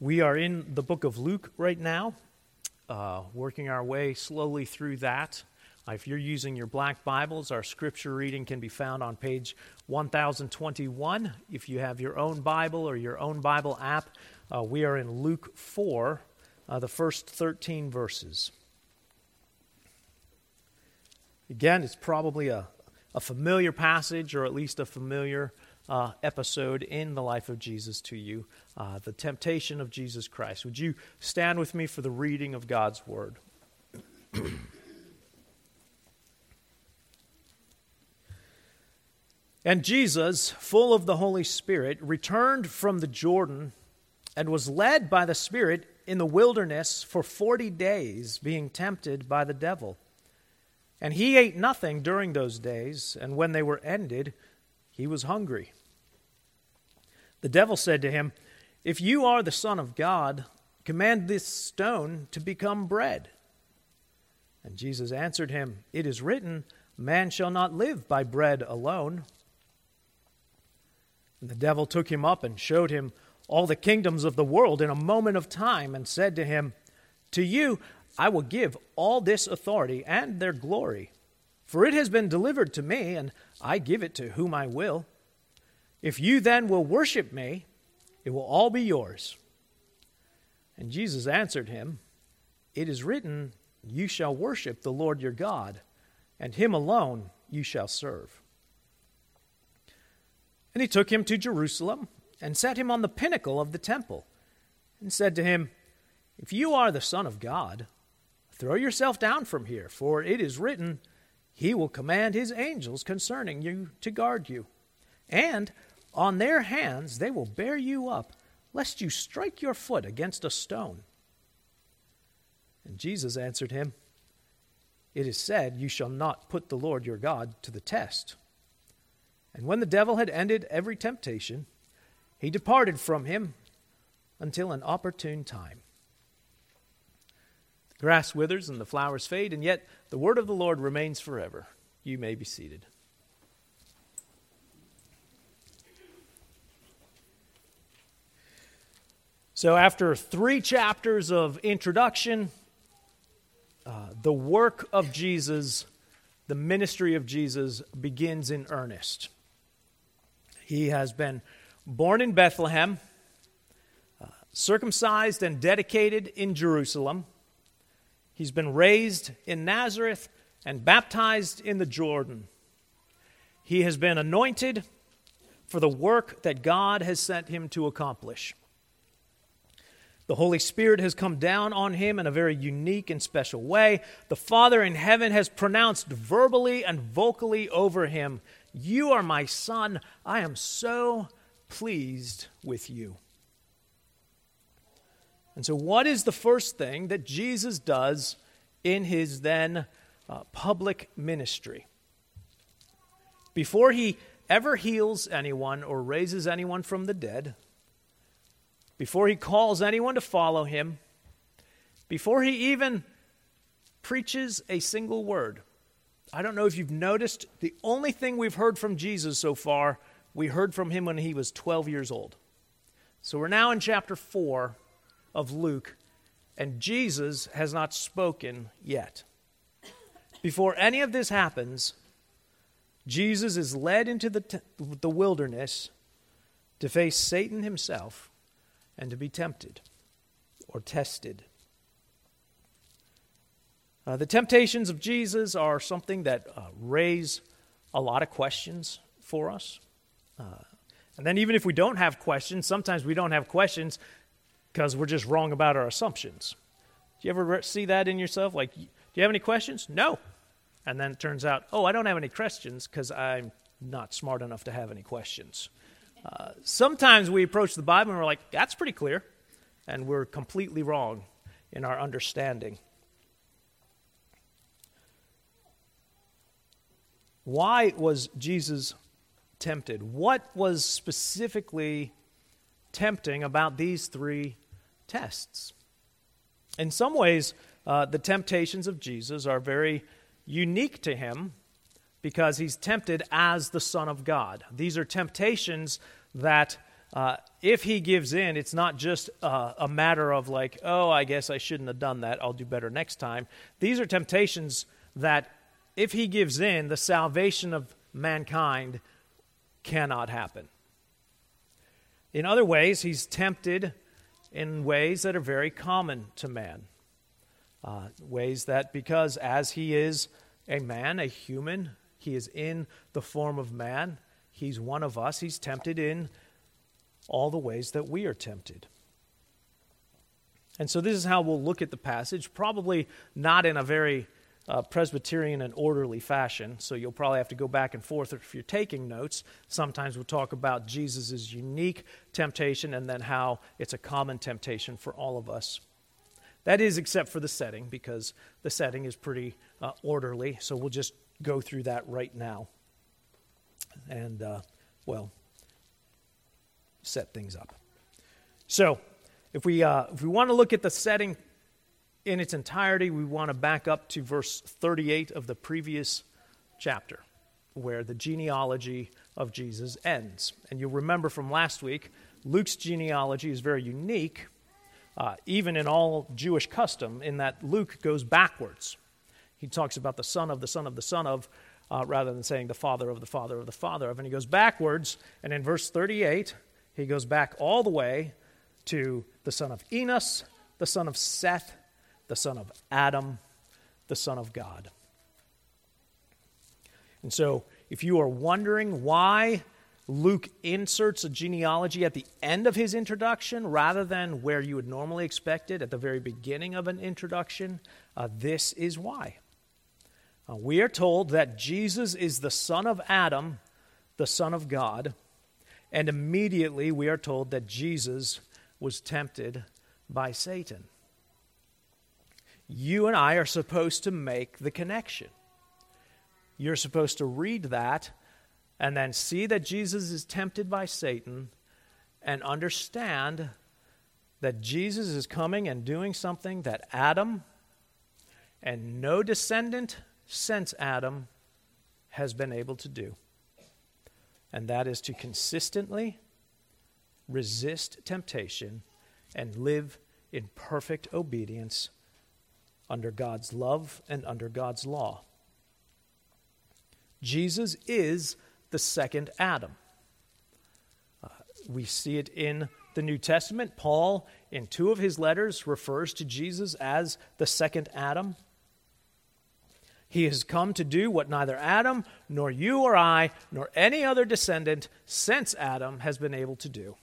We are in the book of Luke right now, uh, working our way slowly through that. Uh, if you're using your black Bibles, our scripture reading can be found on page 1021. If you have your own Bible or your own Bible app, uh, we are in Luke 4, uh, the first 13 verses. Again, it's probably a, a familiar passage or at least a familiar uh, episode in the life of Jesus to you uh, the temptation of Jesus Christ. Would you stand with me for the reading of God's Word? and Jesus, full of the Holy Spirit, returned from the Jordan and was led by the Spirit in the wilderness for forty days, being tempted by the devil. And he ate nothing during those days, and when they were ended, he was hungry. The devil said to him, If you are the Son of God, command this stone to become bread. And Jesus answered him, It is written, Man shall not live by bread alone. And the devil took him up and showed him all the kingdoms of the world in a moment of time, and said to him, To you I will give all this authority and their glory, for it has been delivered to me, and I give it to whom I will. If you then will worship me, it will all be yours. And Jesus answered him, It is written, You shall worship the Lord your God, and him alone you shall serve. And he took him to Jerusalem and set him on the pinnacle of the temple, and said to him, If you are the Son of God, throw yourself down from here, for it is written, He will command His angels concerning you to guard you. And on their hands they will bear you up, lest you strike your foot against a stone. And Jesus answered him, It is said, You shall not put the Lord your God to the test. And when the devil had ended every temptation, he departed from him until an opportune time. Grass withers and the flowers fade, and yet the word of the Lord remains forever. You may be seated. So, after three chapters of introduction, uh, the work of Jesus, the ministry of Jesus, begins in earnest. He has been born in Bethlehem, uh, circumcised and dedicated in Jerusalem. He's been raised in Nazareth and baptized in the Jordan. He has been anointed for the work that God has sent him to accomplish. The Holy Spirit has come down on him in a very unique and special way. The Father in heaven has pronounced verbally and vocally over him, You are my Son. I am so pleased with you. And so, what is the first thing that Jesus does in his then uh, public ministry? Before he ever heals anyone or raises anyone from the dead, before he calls anyone to follow him, before he even preaches a single word. I don't know if you've noticed, the only thing we've heard from Jesus so far, we heard from him when he was 12 years old. So we're now in chapter 4 of Luke, and Jesus has not spoken yet. Before any of this happens, Jesus is led into the, t- the wilderness to face Satan himself and to be tempted or tested. Uh, the temptations of Jesus are something that uh, raise a lot of questions for us. Uh, and then, even if we don't have questions, sometimes we don't have questions because we're just wrong about our assumptions. Do you ever see that in yourself? Like, do you have any questions? No. And then it turns out, oh, I don't have any questions because I'm not smart enough to have any questions. Uh, sometimes we approach the Bible and we're like, that's pretty clear. And we're completely wrong in our understanding. Why was Jesus tempted? What was specifically tempting about these three tests? In some ways, uh, the temptations of Jesus are very unique to him because he's tempted as the Son of God. These are temptations that uh, if he gives in, it's not just uh, a matter of like, oh, I guess I shouldn't have done that. I'll do better next time. These are temptations that, if he gives in, the salvation of mankind cannot happen. In other ways, he's tempted in ways that are very common to man. Uh, ways that, because as he is a man, a human, he is in the form of man, he's one of us, he's tempted in all the ways that we are tempted. And so, this is how we'll look at the passage, probably not in a very uh, Presbyterian and orderly fashion. So, you'll probably have to go back and forth if you're taking notes. Sometimes we'll talk about Jesus' unique temptation and then how it's a common temptation for all of us. That is, except for the setting, because the setting is pretty uh, orderly. So, we'll just go through that right now. And, uh, well, set things up. So, if we, uh, if we want to look at the setting in its entirety, we want to back up to verse 38 of the previous chapter, where the genealogy of Jesus ends. And you'll remember from last week, Luke's genealogy is very unique, uh, even in all Jewish custom, in that Luke goes backwards. He talks about the son of the son of the son of, uh, rather than saying the father of the father of the father of. And he goes backwards, and in verse 38, he goes back all the way to the son of Enos, the son of Seth, the son of Adam, the son of God. And so, if you are wondering why Luke inserts a genealogy at the end of his introduction rather than where you would normally expect it at the very beginning of an introduction, uh, this is why. Uh, we are told that Jesus is the son of Adam, the son of God, and immediately we are told that Jesus was tempted by Satan. You and I are supposed to make the connection. You're supposed to read that and then see that Jesus is tempted by Satan and understand that Jesus is coming and doing something that Adam and no descendant since Adam has been able to do and that is to consistently resist temptation and live in perfect obedience under God's love and under God's law. Jesus is the second Adam. Uh, we see it in the New Testament. Paul, in two of his letters, refers to Jesus as the second Adam. He has come to do what neither Adam, nor you or I, nor any other descendant since Adam has been able to do.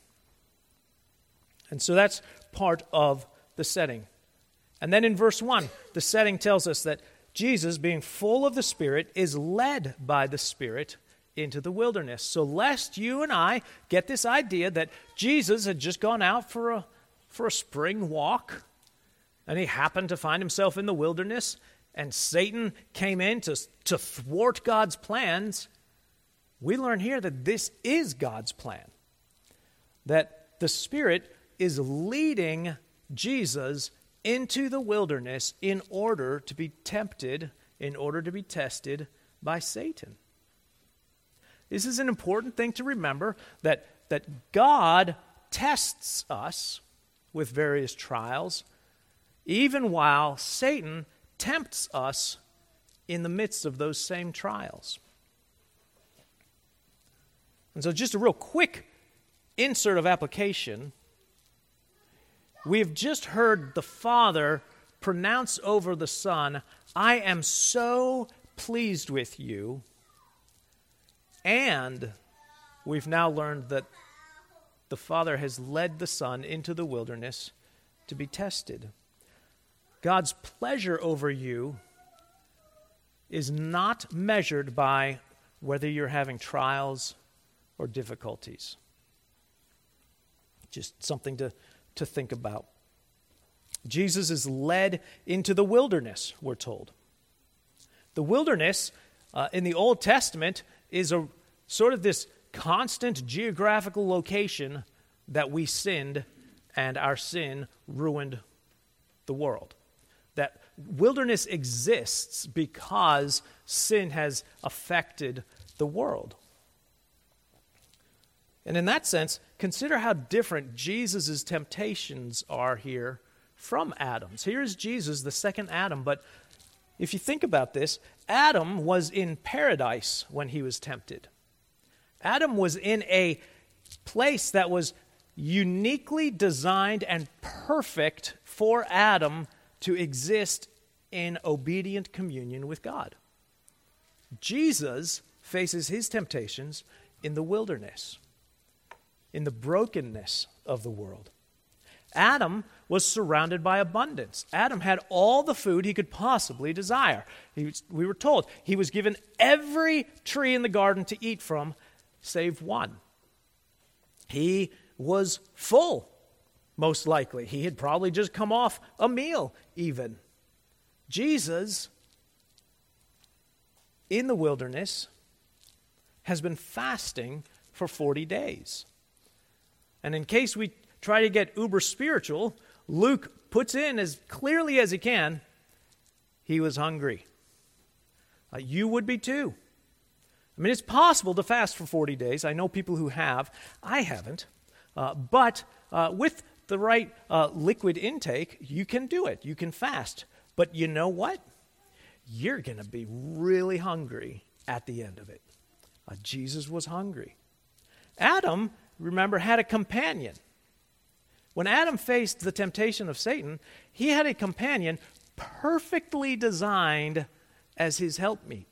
And so that's part of the setting. And then in verse 1, the setting tells us that Jesus, being full of the Spirit, is led by the Spirit into the wilderness. So, lest you and I get this idea that Jesus had just gone out for a, for a spring walk and he happened to find himself in the wilderness and Satan came in to, to thwart God's plans, we learn here that this is God's plan. That the Spirit is leading Jesus into the wilderness in order to be tempted, in order to be tested by Satan. This is an important thing to remember that, that God tests us with various trials, even while Satan tempts us in the midst of those same trials. And so, just a real quick insert of application. We have just heard the Father pronounce over the Son, I am so pleased with you. And we've now learned that the Father has led the Son into the wilderness to be tested. God's pleasure over you is not measured by whether you're having trials or difficulties. Just something to, to think about. Jesus is led into the wilderness, we're told. The wilderness uh, in the Old Testament is a sort of this constant geographical location that we sinned and our sin ruined the world that wilderness exists because sin has affected the world. And in that sense, consider how different Jesus' temptations are here from Adam's. Here's Jesus, the second Adam, but if you think about this, Adam was in paradise when he was tempted. Adam was in a place that was uniquely designed and perfect for Adam to exist in obedient communion with God. Jesus faces his temptations in the wilderness, in the brokenness of the world. Adam was surrounded by abundance. Adam had all the food he could possibly desire. Was, we were told he was given every tree in the garden to eat from, save one. He was full, most likely. He had probably just come off a meal, even. Jesus, in the wilderness, has been fasting for 40 days. And in case we try to get uber spiritual, Luke puts in as clearly as he can he was hungry. Uh, you would be too. I mean, it's possible to fast for 40 days. I know people who have. I haven't. Uh, but uh, with the right uh, liquid intake, you can do it. You can fast. But you know what? You're going to be really hungry at the end of it. Uh, Jesus was hungry. Adam, remember, had a companion. When Adam faced the temptation of Satan, he had a companion perfectly designed as his helpmeet.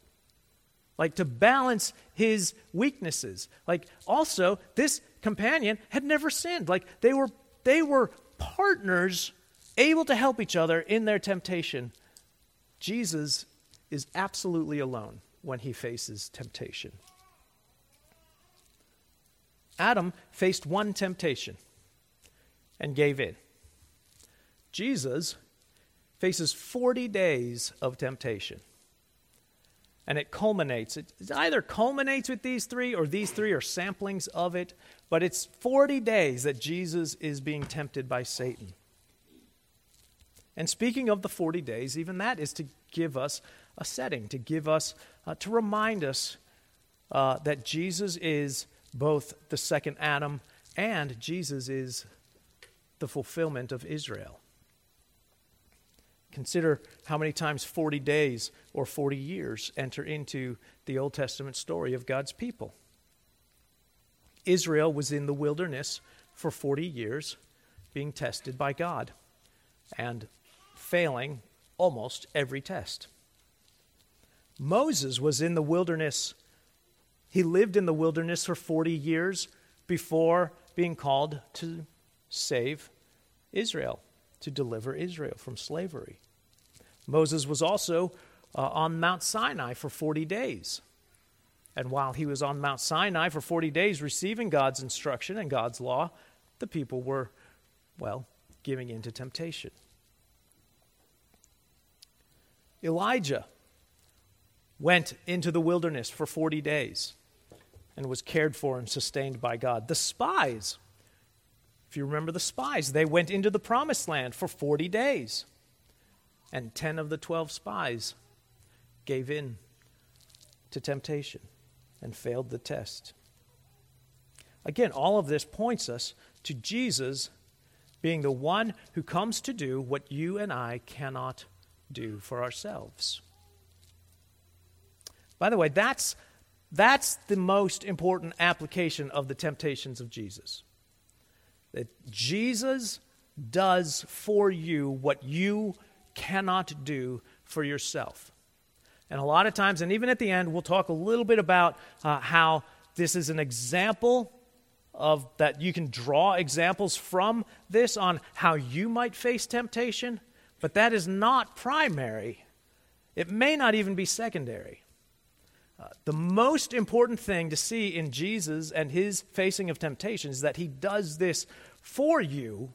Like to balance his weaknesses. Like also, this companion had never sinned. Like they were they were partners able to help each other in their temptation. Jesus is absolutely alone when he faces temptation. Adam faced one temptation and gave in. Jesus faces 40 days of temptation. And it culminates. It either culminates with these three or these three are samplings of it, but it's 40 days that Jesus is being tempted by Satan. And speaking of the 40 days, even that is to give us a setting, to give us, uh, to remind us uh, that Jesus is both the second Adam and Jesus is the fulfillment of Israel. Consider how many times 40 days or 40 years enter into the Old Testament story of God's people. Israel was in the wilderness for 40 years, being tested by God and failing almost every test. Moses was in the wilderness. He lived in the wilderness for 40 years before being called to save Israel, to deliver Israel from slavery. Moses was also uh, on Mount Sinai for 40 days. And while he was on Mount Sinai for 40 days receiving God's instruction and God's law, the people were, well, giving in to temptation. Elijah went into the wilderness for 40 days and was cared for and sustained by God. The spies if you remember the spies, they went into the promised land for 40 days. And 10 of the 12 spies gave in to temptation and failed the test. Again, all of this points us to Jesus being the one who comes to do what you and I cannot do for ourselves. By the way, that's, that's the most important application of the temptations of Jesus that Jesus does for you what you cannot do for yourself. And a lot of times, and even at the end, we'll talk a little bit about uh, how this is an example of that you can draw examples from this on how you might face temptation, but that is not primary. It may not even be secondary. The most important thing to see in Jesus and his facing of temptation is that he does this for you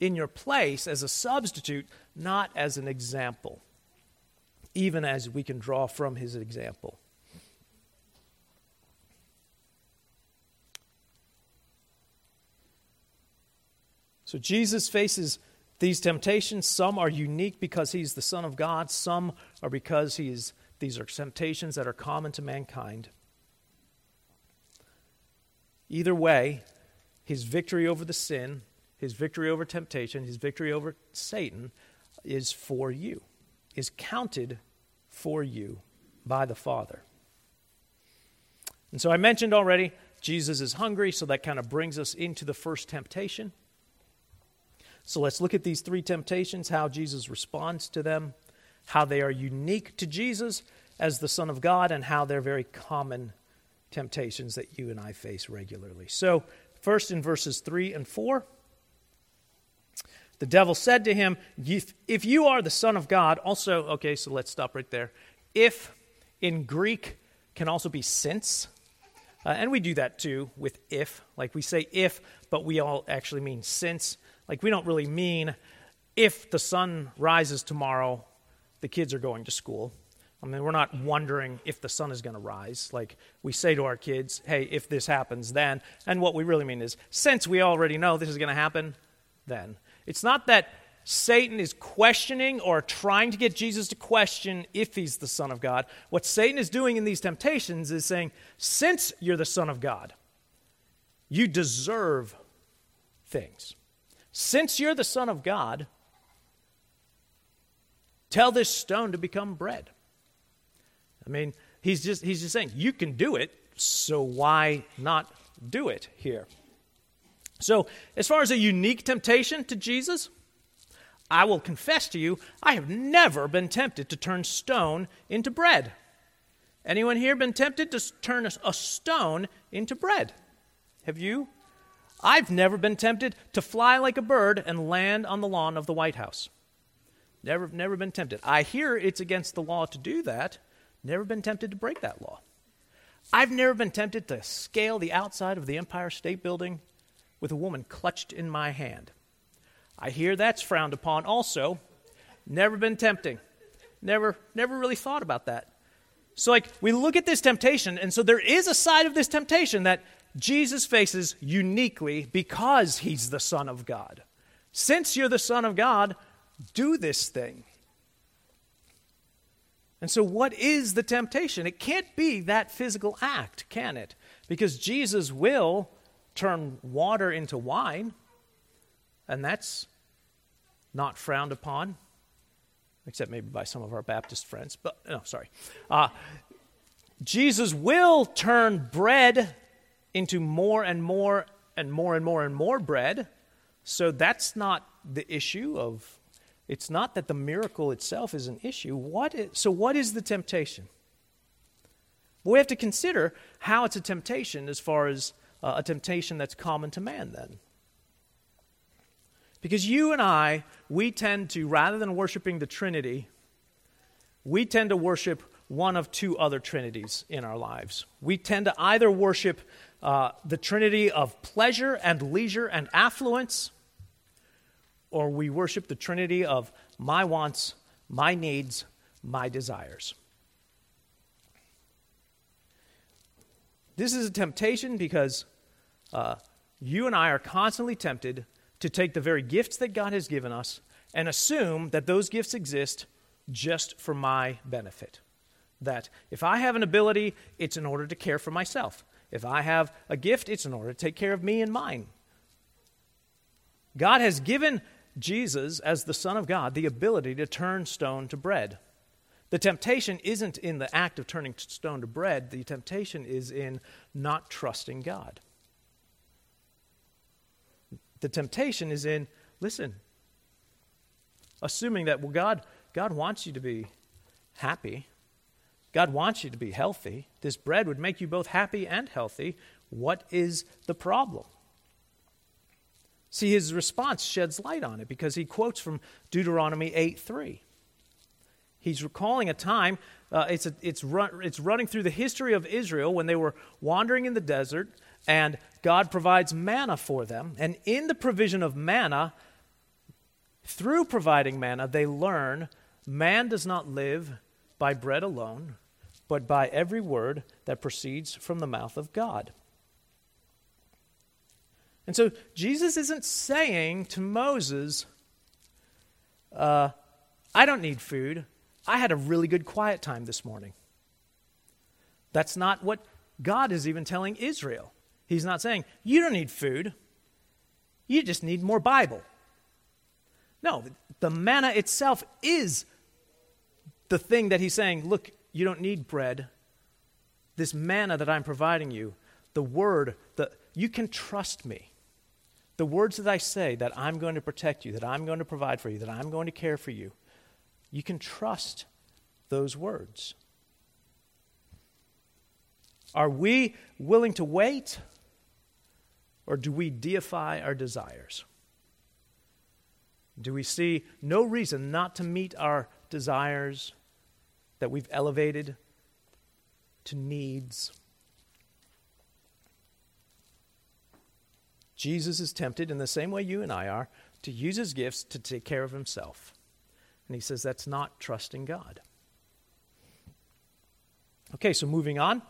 in your place as a substitute, not as an example, even as we can draw from his example. So Jesus faces these temptations. Some are unique because he's the Son of God, some are because he is these are temptations that are common to mankind. Either way, his victory over the sin, his victory over temptation, his victory over Satan is for you, is counted for you by the Father. And so I mentioned already, Jesus is hungry, so that kind of brings us into the first temptation. So let's look at these three temptations, how Jesus responds to them, how they are unique to Jesus as the Son of God, and how they're very common temptations that you and I face regularly. So, first in verses 3 and 4, the devil said to him, If you are the Son of God, also, okay, so let's stop right there. If in Greek can also be since, uh, and we do that too with if. Like we say if, but we all actually mean since. Like we don't really mean if the sun rises tomorrow, the kids are going to school. I mean, we're not wondering if the sun is going to rise. Like we say to our kids, hey, if this happens, then. And what we really mean is, since we already know this is going to happen, then. It's not that Satan is questioning or trying to get Jesus to question if he's the Son of God. What Satan is doing in these temptations is saying, since you're the Son of God, you deserve things. Since you're the Son of God, tell this stone to become bread. I mean, he's just, he's just saying, you can do it, so why not do it here? So, as far as a unique temptation to Jesus, I will confess to you, I have never been tempted to turn stone into bread. Anyone here been tempted to turn a stone into bread? Have you? I've never been tempted to fly like a bird and land on the lawn of the White House. Never, never been tempted. I hear it's against the law to do that. Never been tempted to break that law. I've never been tempted to scale the outside of the Empire State Building with a woman clutched in my hand. I hear that's frowned upon also. Never been tempting. Never, never really thought about that. So, like, we look at this temptation, and so there is a side of this temptation that Jesus faces uniquely because he's the Son of God. Since you're the Son of God, do this thing. And so, what is the temptation? It can't be that physical act, can it? Because Jesus will turn water into wine, and that's not frowned upon, except maybe by some of our Baptist friends. But, no, sorry. Uh, Jesus will turn bread into more and more and more and more and more bread. So that's not the issue of it's not that the miracle itself is an issue. What is, so what is the temptation? Well, we have to consider how it's a temptation as far as uh, a temptation that's common to man then. Because you and I, we tend to, rather than worshiping the Trinity, we tend to worship one of two other trinities in our lives. We tend to either worship uh, the trinity of pleasure and leisure and affluence, or we worship the trinity of my wants, my needs, my desires. This is a temptation because uh, you and I are constantly tempted to take the very gifts that God has given us and assume that those gifts exist just for my benefit. That if I have an ability, it's in order to care for myself. If I have a gift, it's in order to take care of me and mine. God has given Jesus, as the Son of God, the ability to turn stone to bread. The temptation isn't in the act of turning stone to bread, the temptation is in not trusting God. The temptation is in, listen, assuming that, well, God, God wants you to be happy. God wants you to be healthy. This bread would make you both happy and healthy. What is the problem? See, his response sheds light on it because he quotes from Deuteronomy 8 3. He's recalling a time, uh, it's, a, it's, run, it's running through the history of Israel when they were wandering in the desert, and God provides manna for them. And in the provision of manna, through providing manna, they learn man does not live by bread alone, but by every word that proceeds from the mouth of God. And so Jesus isn't saying to Moses, uh, I don't need food. I had a really good quiet time this morning. That's not what God is even telling Israel. He's not saying, You don't need food. You just need more Bible. No, the manna itself is the thing that he's saying, look, you don't need bread. This manna that I'm providing you, the word, the, you can trust me. The words that I say, that I'm going to protect you, that I'm going to provide for you, that I'm going to care for you, you can trust those words. Are we willing to wait, or do we deify our desires? Do we see no reason not to meet our desires that we've elevated to needs? Jesus is tempted in the same way you and I are to use his gifts to take care of himself. And he says that's not trusting God. Okay, so moving on.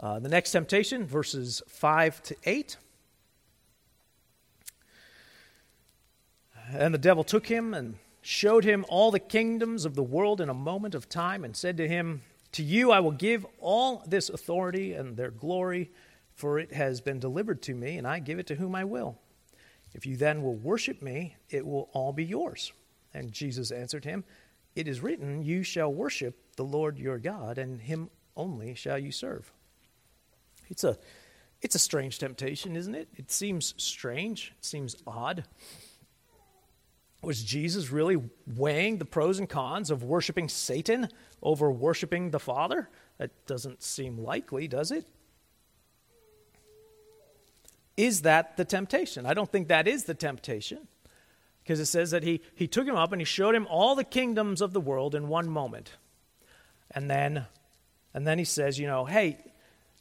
Uh, the next temptation, verses 5 to 8. And the devil took him and showed him all the kingdoms of the world in a moment of time and said to him, To you I will give all this authority and their glory for it has been delivered to me, and I give it to whom I will. If you then will worship me, it will all be yours. And Jesus answered him, It is written, You shall worship the Lord your God, and him only shall you serve. It's a, it's a strange temptation, isn't it? It seems strange, it seems odd. Was Jesus really weighing the pros and cons of worshiping Satan over worshiping the Father? That doesn't seem likely, does it? Is that the temptation? I don't think that is the temptation because it says that he, he took him up and he showed him all the kingdoms of the world in one moment. And then, and then he says, you know, hey,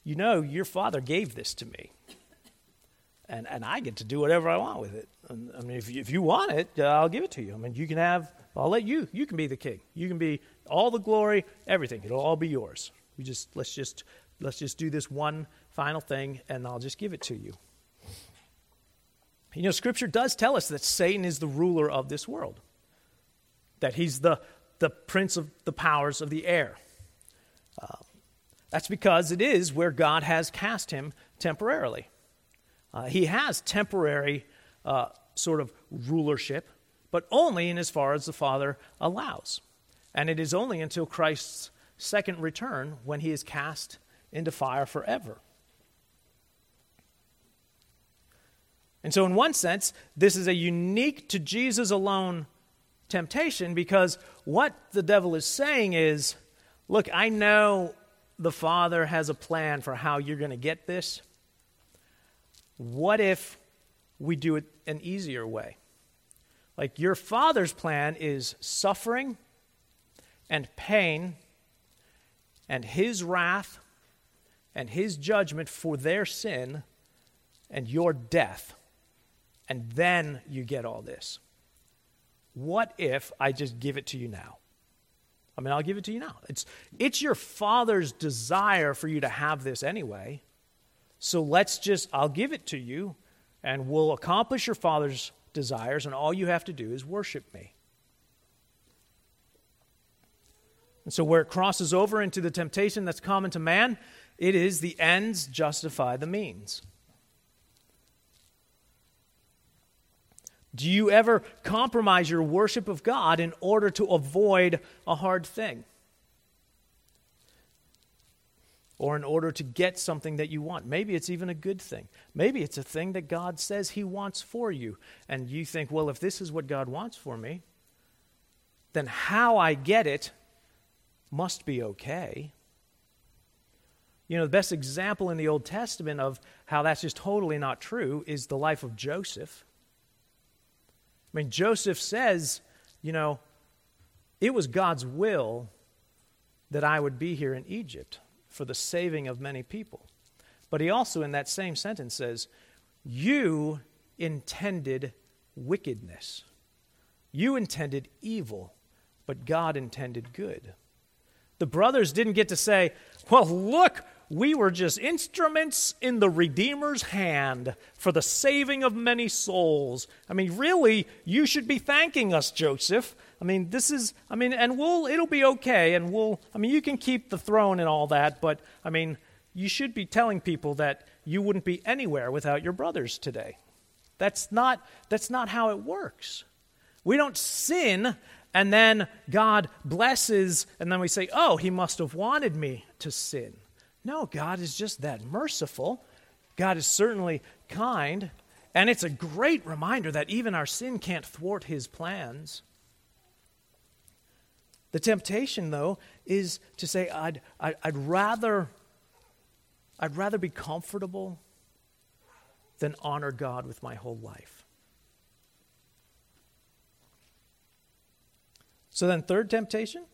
you know, your father gave this to me. And, and I get to do whatever I want with it. And, I mean, if you, if you want it, uh, I'll give it to you. I mean, you can have, I'll let you, you can be the king. You can be all the glory, everything. It'll all be yours. We just, let's just, let's just do this one final thing and I'll just give it to you. You know, Scripture does tell us that Satan is the ruler of this world, that he's the, the prince of the powers of the air. Uh, that's because it is where God has cast him temporarily. Uh, he has temporary uh, sort of rulership, but only in as far as the Father allows. And it is only until Christ's second return when he is cast into fire forever. And so, in one sense, this is a unique to Jesus alone temptation because what the devil is saying is look, I know the Father has a plan for how you're going to get this. What if we do it an easier way? Like your Father's plan is suffering and pain and His wrath and His judgment for their sin and your death and then you get all this. What if I just give it to you now? I mean, I'll give it to you now. It's, it's your father's desire for you to have this anyway. So let's just, I'll give it to you, and we'll accomplish your father's desires, and all you have to do is worship me. And so, where it crosses over into the temptation that's common to man, it is the ends justify the means. Do you ever compromise your worship of God in order to avoid a hard thing? Or in order to get something that you want? Maybe it's even a good thing. Maybe it's a thing that God says He wants for you. And you think, well, if this is what God wants for me, then how I get it must be okay. You know, the best example in the Old Testament of how that's just totally not true is the life of Joseph. I mean, Joseph says, you know, it was God's will that I would be here in Egypt for the saving of many people. But he also, in that same sentence, says, You intended wickedness. You intended evil, but God intended good. The brothers didn't get to say, Well, look, we were just instruments in the Redeemer's hand for the saving of many souls. I mean, really, you should be thanking us, Joseph. I mean, this is, I mean, and we'll, it'll be okay, and we'll, I mean, you can keep the throne and all that, but, I mean, you should be telling people that you wouldn't be anywhere without your brothers today. That's not, that's not how it works. We don't sin and then God blesses, and then we say, oh, he must have wanted me to sin. No, God is just that merciful. God is certainly kind. And it's a great reminder that even our sin can't thwart his plans. The temptation, though, is to say, I'd, I'd, rather, I'd rather be comfortable than honor God with my whole life. So then, third temptation.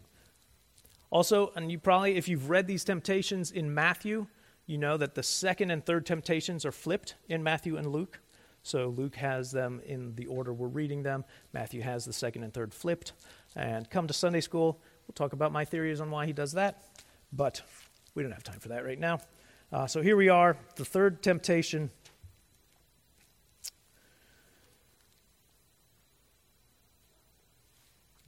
Also, and you probably, if you've read these temptations in Matthew, you know that the second and third temptations are flipped in Matthew and Luke. So Luke has them in the order we're reading them. Matthew has the second and third flipped. And come to Sunday school, we'll talk about my theories on why he does that. But we don't have time for that right now. Uh, so here we are, the third temptation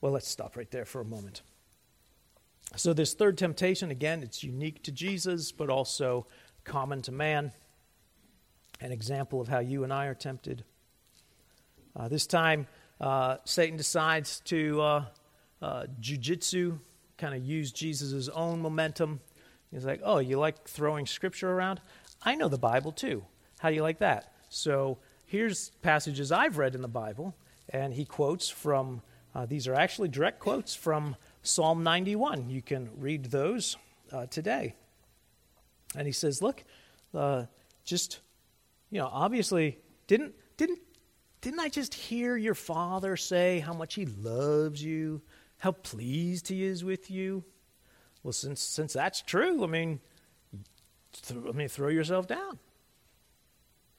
well, let's stop right there for a moment. So, this third temptation, again, it's unique to Jesus, but also common to man. An example of how you and I are tempted. Uh, this time, uh, Satan decides to uh, uh, jujitsu, kind of use Jesus' own momentum. He's like, Oh, you like throwing scripture around? I know the Bible too. How do you like that? So, here's passages I've read in the Bible, and he quotes from uh, these are actually direct quotes from Psalm 91. You can read those uh, today. And he says, Look, uh, just, you know, obviously, didn't, didn't, didn't I just hear your father say how much he loves you, how pleased he is with you? Well, since, since that's true, I mean, th- I mean, throw yourself down.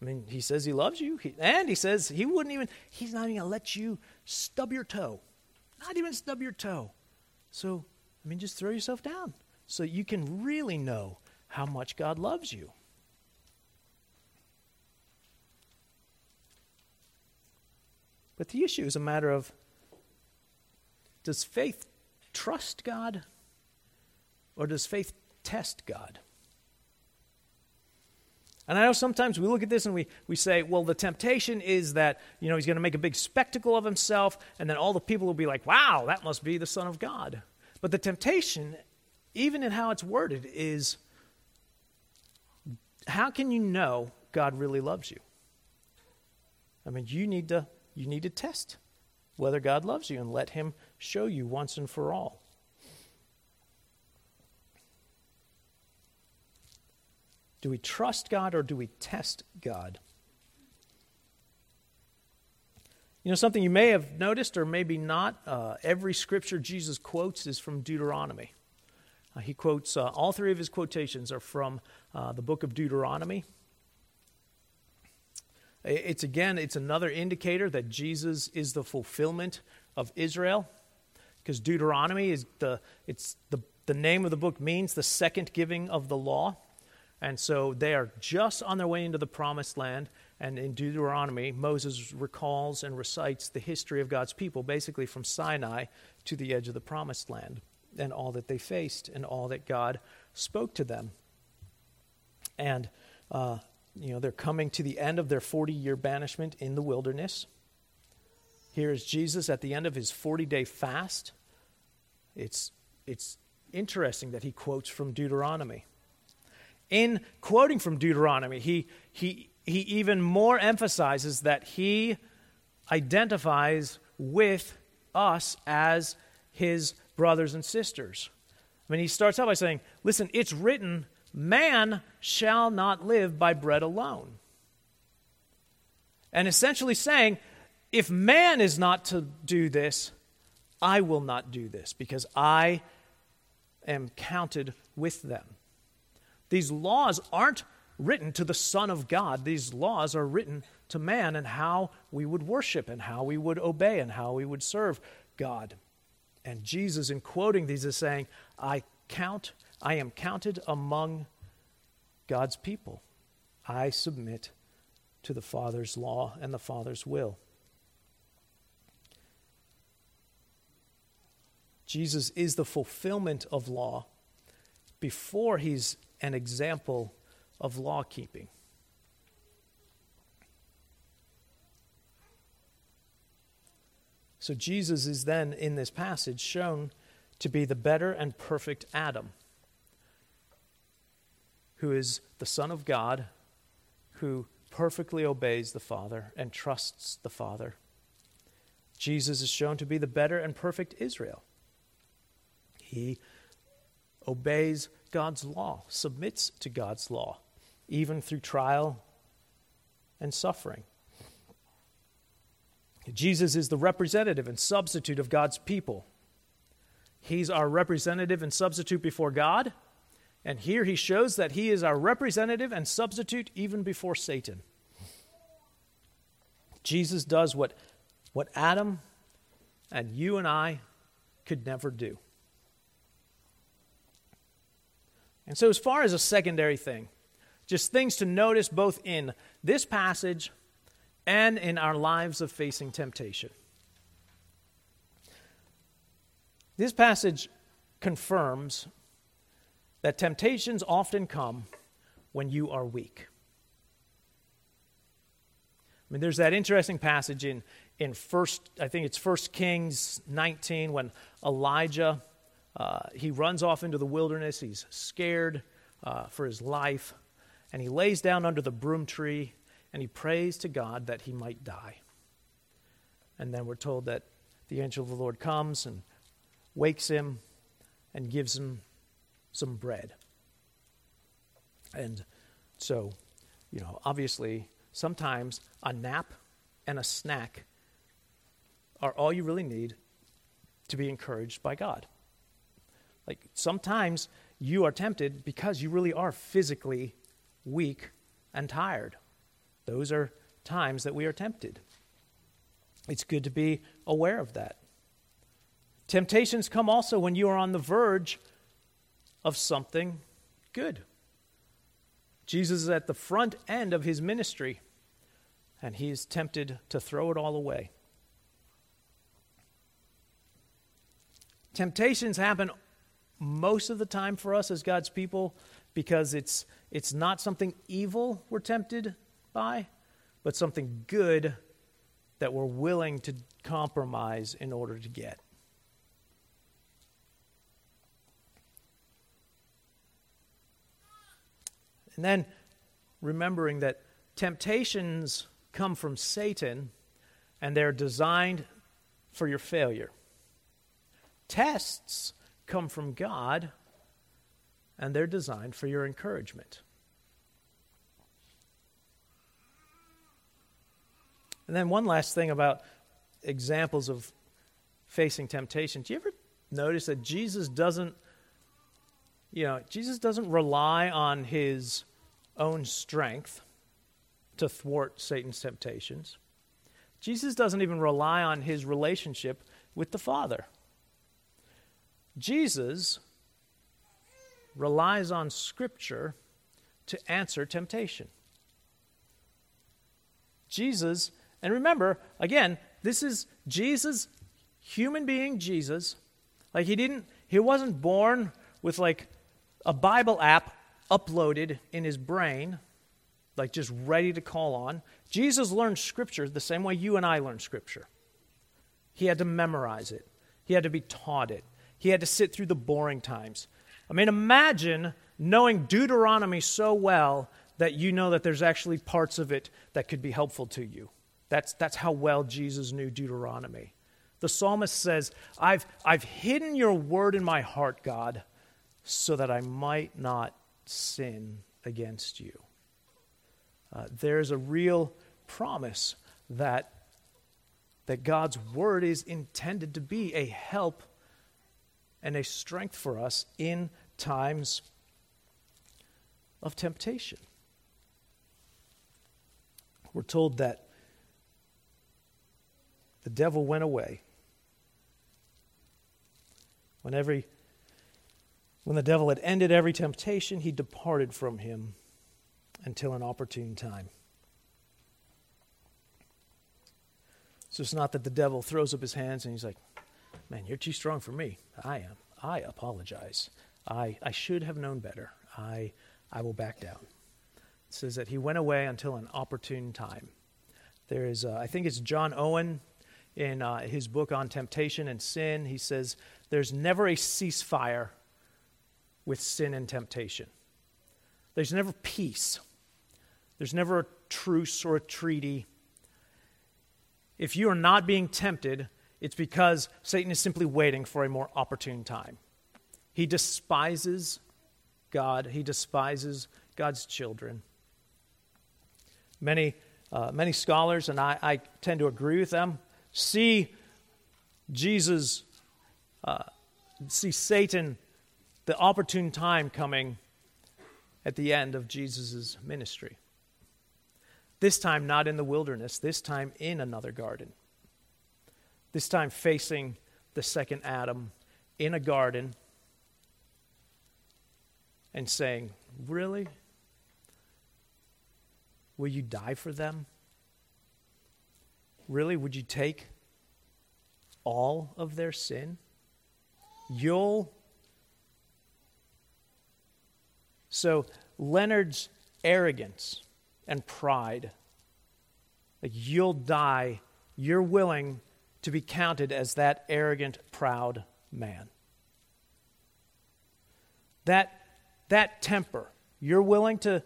I mean, he says he loves you, he, and he says he wouldn't even, he's not even going to let you stub your toe. Not even stub your toe. So, I mean, just throw yourself down so you can really know how much God loves you. But the issue is a matter of does faith trust God or does faith test God? And I know sometimes we look at this and we, we say, well, the temptation is that, you know, he's going to make a big spectacle of himself, and then all the people will be like, wow, that must be the Son of God. But the temptation, even in how it's worded, is how can you know God really loves you? I mean, you need to, you need to test whether God loves you and let him show you once and for all. Do we trust God or do we test God? You know, something you may have noticed or maybe not, uh, every scripture Jesus quotes is from Deuteronomy. Uh, he quotes, uh, all three of his quotations are from uh, the book of Deuteronomy. It's again, it's another indicator that Jesus is the fulfillment of Israel, because Deuteronomy is the, it's the, the name of the book means the second giving of the law. And so they are just on their way into the promised land. And in Deuteronomy, Moses recalls and recites the history of God's people, basically from Sinai to the edge of the promised land, and all that they faced, and all that God spoke to them. And, uh, you know, they're coming to the end of their 40 year banishment in the wilderness. Here is Jesus at the end of his 40 day fast. It's, it's interesting that he quotes from Deuteronomy in quoting from Deuteronomy, he, he, he even more emphasizes that he identifies with us as his brothers and sisters. I mean, he starts out by saying, Listen, it's written, man shall not live by bread alone. And essentially saying, if man is not to do this, I will not do this because I am counted with them. These laws aren't written to the Son of God. These laws are written to man and how we would worship and how we would obey and how we would serve God. And Jesus, in quoting these, is saying, I count, I am counted among God's people. I submit to the Father's law and the Father's will. Jesus is the fulfillment of law before he's an example of law keeping. So Jesus is then, in this passage, shown to be the better and perfect Adam, who is the Son of God, who perfectly obeys the Father and trusts the Father. Jesus is shown to be the better and perfect Israel. He obeys God's law, submits to God's law, even through trial and suffering. Jesus is the representative and substitute of God's people. He's our representative and substitute before God. And here he shows that he is our representative and substitute even before Satan. Jesus does what, what Adam and you and I could never do. And so, as far as a secondary thing, just things to notice both in this passage and in our lives of facing temptation. This passage confirms that temptations often come when you are weak. I mean, there's that interesting passage in, in first, I think it's First Kings 19, when Elijah, uh, he runs off into the wilderness. He's scared uh, for his life. And he lays down under the broom tree and he prays to God that he might die. And then we're told that the angel of the Lord comes and wakes him and gives him some bread. And so, you know, obviously, sometimes a nap and a snack are all you really need to be encouraged by God. Like sometimes you are tempted because you really are physically weak and tired. Those are times that we are tempted. It's good to be aware of that. Temptations come also when you are on the verge of something good. Jesus is at the front end of his ministry, and he is tempted to throw it all away. Temptations happen most of the time for us as God's people because it's, it's not something evil we're tempted by, but something good that we're willing to compromise in order to get. And then remembering that temptations come from Satan and they're designed for your failure. Tests come from God and they're designed for your encouragement. And then one last thing about examples of facing temptation. Do you ever notice that Jesus doesn't, you know, Jesus doesn't rely on his own strength to thwart Satan's temptations? Jesus doesn't even rely on his relationship with the Father. Jesus relies on Scripture to answer temptation. Jesus and remember, again, this is Jesus, human being Jesus. Like he didn't, he wasn't born with like a Bible app uploaded in his brain, like just ready to call on. Jesus learned scripture the same way you and I learn scripture. He had to memorize it, he had to be taught it, he had to sit through the boring times. I mean, imagine knowing Deuteronomy so well that you know that there's actually parts of it that could be helpful to you. That's, that's how well Jesus knew Deuteronomy. The psalmist says, I've, I've hidden your word in my heart, God, so that I might not sin against you. Uh, there's a real promise that, that God's word is intended to be a help and a strength for us in times of temptation. we're told that the devil went away. When, every, when the devil had ended every temptation, he departed from him until an opportune time. So it's not that the devil throws up his hands and he's like, Man, you're too strong for me. I am. I apologize. I, I should have known better. I, I will back down. It says that he went away until an opportune time. There is, uh, I think it's John Owen in uh, his book on temptation and sin. He says, There's never a ceasefire with sin and temptation, there's never peace, there's never a truce or a treaty. If you are not being tempted, it's because Satan is simply waiting for a more opportune time. He despises God, he despises God's children. Many, uh, many scholars, and I, I, tend to agree with them, see Jesus, uh, see Satan, the opportune time coming at the end of Jesus' ministry. This time, not in the wilderness, this time in another garden. This time, facing the second Adam in a garden and saying, Really? Will you die for them? Really? Would you take all of their sin? You'll. So, Leonard's arrogance and pride, like you'll die, you're willing to be counted as that arrogant, proud man. That, that temper, you're willing to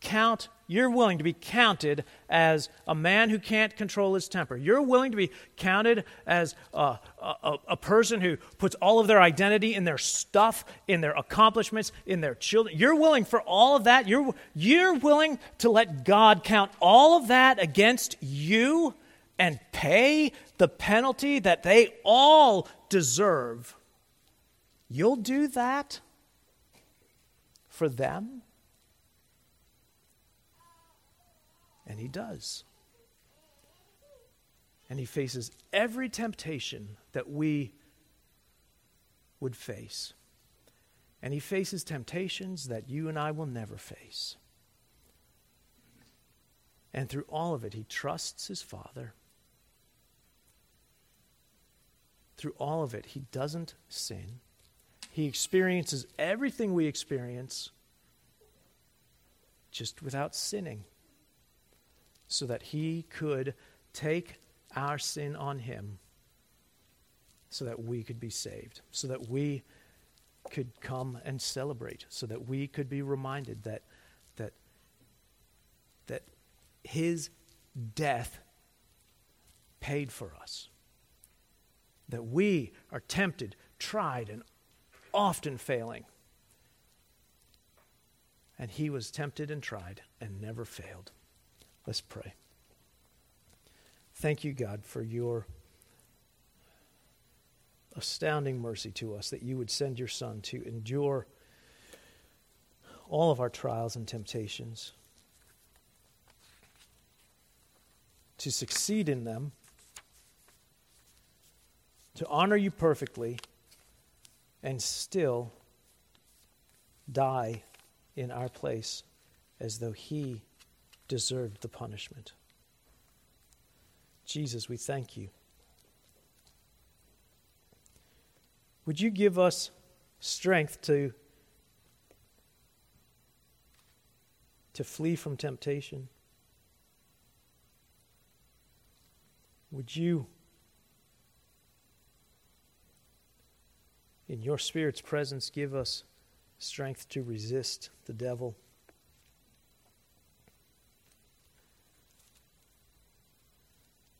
count, you're willing to be counted as a man who can't control his temper. You're willing to be counted as a, a, a, person who puts all of their identity in their stuff, in their accomplishments, in their children. You're willing for all of that. You're, you're willing to let God count all of that against you and pay the penalty that they all deserve. You'll do that for them? And he does. And he faces every temptation that we would face. And he faces temptations that you and I will never face. And through all of it, he trusts his Father. Through all of it, he doesn't sin. He experiences everything we experience just without sinning so that he could take our sin on him so that we could be saved, so that we could come and celebrate, so that we could be reminded that, that, that his death paid for us. That we are tempted, tried, and often failing. And he was tempted and tried and never failed. Let's pray. Thank you, God, for your astounding mercy to us that you would send your Son to endure all of our trials and temptations, to succeed in them, to honor you perfectly, and still die in our place as though he deserved the punishment. Jesus, we thank you. Would you give us strength to, to flee from temptation? Would you, in your Spirit's presence, give us strength to resist the devil?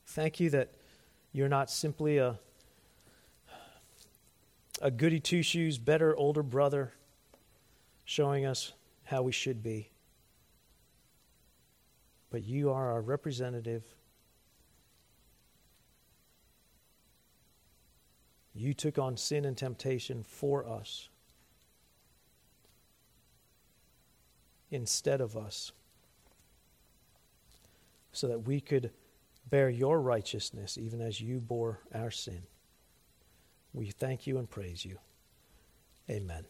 Thank you that you're not simply a, a goody two shoes, better older brother showing us how we should be. But you are our representative. You took on sin and temptation for us instead of us so that we could bear your righteousness even as you bore our sin. We thank you and praise you. Amen.